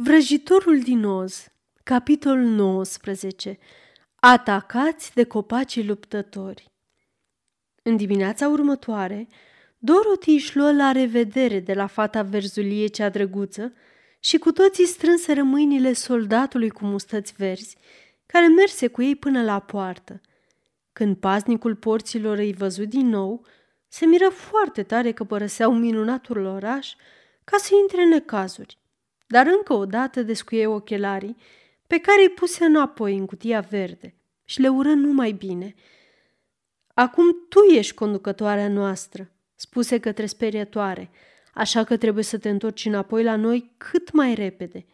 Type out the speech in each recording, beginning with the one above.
Vrăjitorul din Oz, capitolul 19 Atacați de copacii luptători. În dimineața următoare, Dorothy își luă la revedere de la fata verzulie cea drăguță și cu toții strânseră mâinile soldatului cu mustăți verzi, care merse cu ei până la poartă. Când paznicul porților îi văzut din nou, se miră foarte tare că părăseau minunatul oraș ca să intre în necazuri dar încă o dată descuie ochelarii, pe care îi puse înapoi în cutia verde și le ură numai bine. Acum tu ești conducătoarea noastră, spuse către sperietoare, așa că trebuie să te întorci înapoi la noi cât mai repede.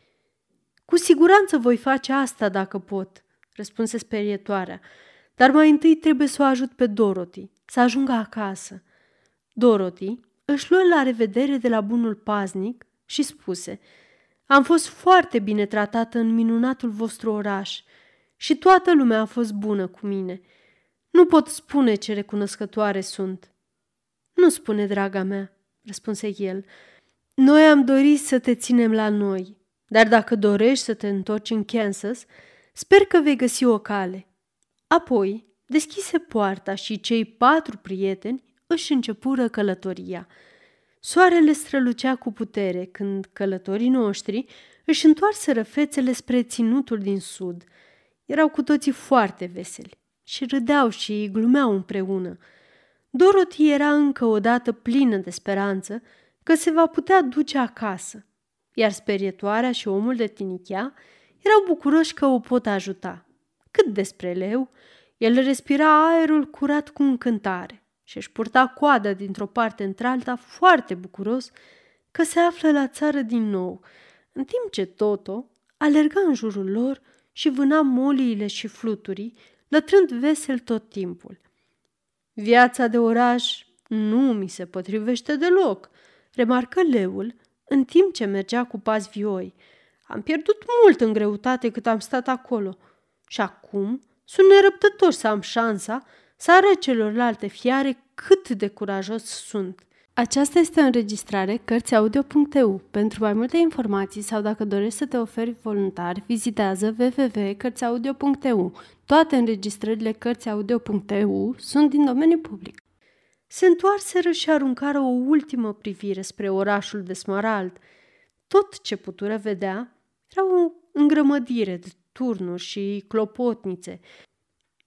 Cu siguranță voi face asta dacă pot, răspunse sperietoarea, dar mai întâi trebuie să o ajut pe Dorothy să ajungă acasă. Dorothy își luă la revedere de la bunul paznic și spuse – am fost foarte bine tratată în minunatul vostru oraș și toată lumea a fost bună cu mine. Nu pot spune ce recunoscătoare sunt. Nu spune, draga mea, răspunse el. Noi am dorit să te ținem la noi, dar dacă dorești să te întorci în Kansas, sper că vei găsi o cale. Apoi deschise poarta și cei patru prieteni își începură călătoria – Soarele strălucea cu putere când călătorii noștri își întoarseră fețele spre ținutul din sud. Erau cu toții foarte veseli și râdeau și glumeau împreună. Dorothy era încă o dată plină de speranță că se va putea duce acasă, iar sperietoarea și omul de tinichea erau bucuroși că o pot ajuta. Cât despre leu, el respira aerul curat cu încântare și își purta coada dintr-o parte într-alta foarte bucuros că se află la țară din nou, în timp ce Toto alerga în jurul lor și vâna moliile și fluturii, lătrând vesel tot timpul. Viața de oraș nu mi se potrivește deloc, remarcă leul, în timp ce mergea cu pas vioi. Am pierdut mult în greutate cât am stat acolo și acum sunt nerăbdător să am șansa să arăt celorlalte fiare cât de curajos sunt. Aceasta este o înregistrare Cărțiaudio.eu. Pentru mai multe informații sau dacă dorești să te oferi voluntar, vizitează www.cărțiaudio.eu. Toate înregistrările Cărțiaudio.eu sunt din domeniu public. Se întoarseră și aruncară o ultimă privire spre orașul de Smarald. Tot ce putură vedea era o îngrămădire de turnuri și clopotnițe,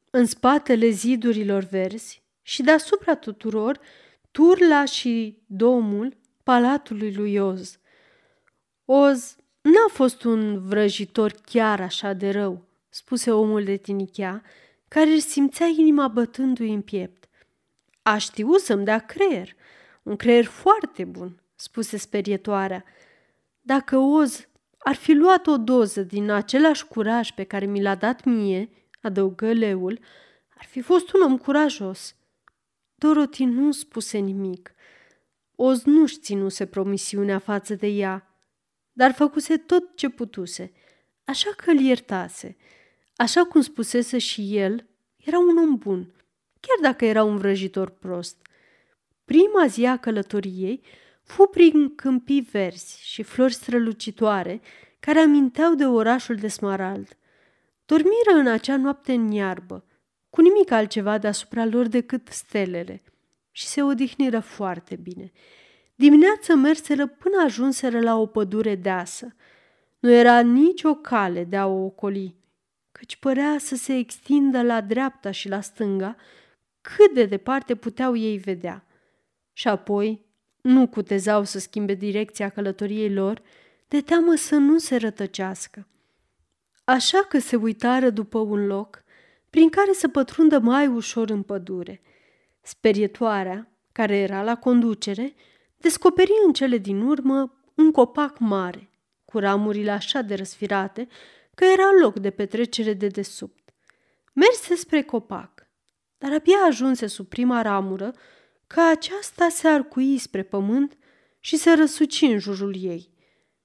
în spatele zidurilor verzi și deasupra tuturor turla și domul palatului lui Oz. Oz n-a fost un vrăjitor chiar așa de rău, spuse omul de tinichea, care își simțea inima bătându-i în piept. A știut să-mi dea creier, un creier foarte bun, spuse sperietoarea. Dacă Oz ar fi luat o doză din același curaj pe care mi l-a dat mie, adăugă leul, ar fi fost un om curajos. Dorothy nu spuse nimic. Oz nu-și ținuse promisiunea față de ea, dar făcuse tot ce putuse, așa că îl iertase. Așa cum spusese și el, era un om bun, chiar dacă era un vrăjitor prost. Prima zi a călătoriei fu prin câmpii verzi și flori strălucitoare care aminteau de orașul de Smarald. Dormiră în acea noapte în iarbă, cu nimic altceva deasupra lor decât stelele, și se odihniră foarte bine. Dimineața merseră până ajunseră la o pădure deasă. Nu era nicio cale de a o ocoli, căci părea să se extindă la dreapta și la stânga, cât de departe puteau ei vedea. Și apoi nu cutezau să schimbe direcția călătoriei lor, de teamă să nu se rătăcească. Așa că se uitară după un loc prin care să pătrundă mai ușor în pădure. Sperietoarea, care era la conducere, descoperi în cele din urmă un copac mare, cu ramurile așa de răsfirate că era loc de petrecere de desubt. Merse spre copac, dar abia ajunse sub prima ramură că aceasta se arcui spre pământ și se răsuci în jurul ei.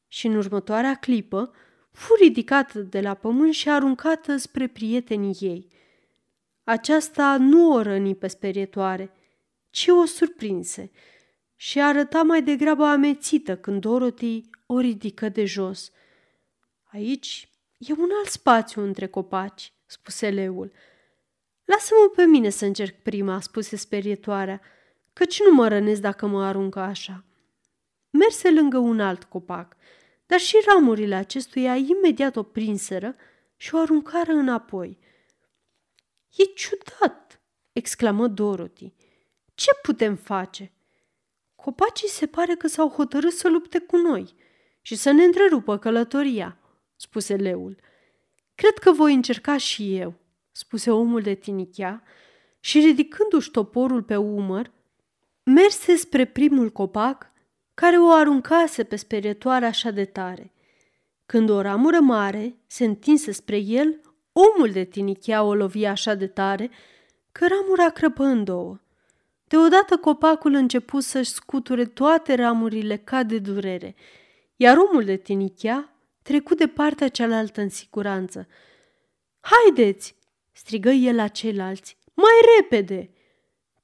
Și în următoarea clipă fu ridicată de la pământ și aruncată spre prietenii ei. Aceasta nu o răni pe sperietoare, ci o surprinse și arăta mai degrabă amețită când Dorothy o ridică de jos. Aici e un alt spațiu între copaci, spuse leul. Lasă-mă pe mine să încerc prima, spuse sperietoarea, căci nu mă rănesc dacă mă aruncă așa. Merse lângă un alt copac, dar și ramurile acestuia imediat o prinseră și o aruncară înapoi. E ciudat, exclamă Dorothy. Ce putem face? Copacii se pare că s-au hotărât să lupte cu noi și să ne întrerupă călătoria, spuse leul. Cred că voi încerca și eu, spuse omul de tinichea și ridicându-și toporul pe umăr, merse spre primul copac care o aruncase pe sperietoare așa de tare. Când o ramură mare se întinse spre el, omul de tinichea o lovi așa de tare că ramura crăpă în două. Deodată copacul începu să-și scuture toate ramurile ca de durere, iar omul de tinichea trecu de partea cealaltă în siguranță. Haideți!" strigă el la ceilalți. Mai repede!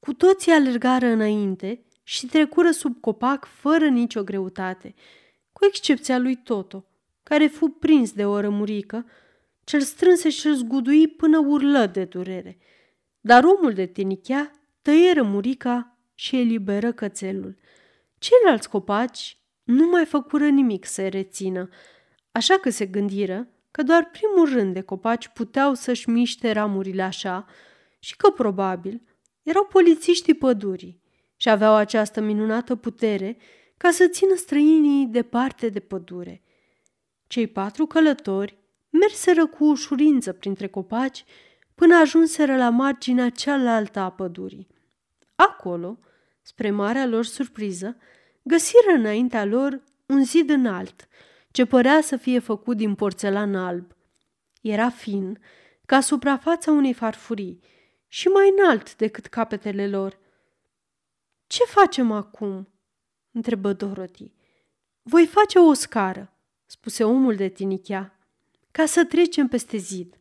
Cu toții alergară înainte și trecură sub copac fără nicio greutate, cu excepția lui Toto, care fu prins de o rămurică, cel strânse și îl zgudui până urlă de durere. Dar omul de tinichea tăie rămurica și eliberă cățelul. Ceilalți copaci nu mai făcură nimic să rețină, așa că se gândiră că doar primul rând de copaci puteau să-și miște ramurile așa și că probabil erau polițiștii pădurii și aveau această minunată putere ca să țină străinii departe de pădure. Cei patru călători merseră cu ușurință printre copaci până ajunseră la marginea cealaltă a pădurii. Acolo, spre marea lor surpriză, găsiră înaintea lor un zid înalt, ce părea să fie făcut din porțelan alb. Era fin, ca suprafața unei farfurii, și mai înalt decât capetele lor. Ce facem acum?" întrebă Dorothy. Voi face o scară," spuse omul de tinichea, ca să trecem peste zid.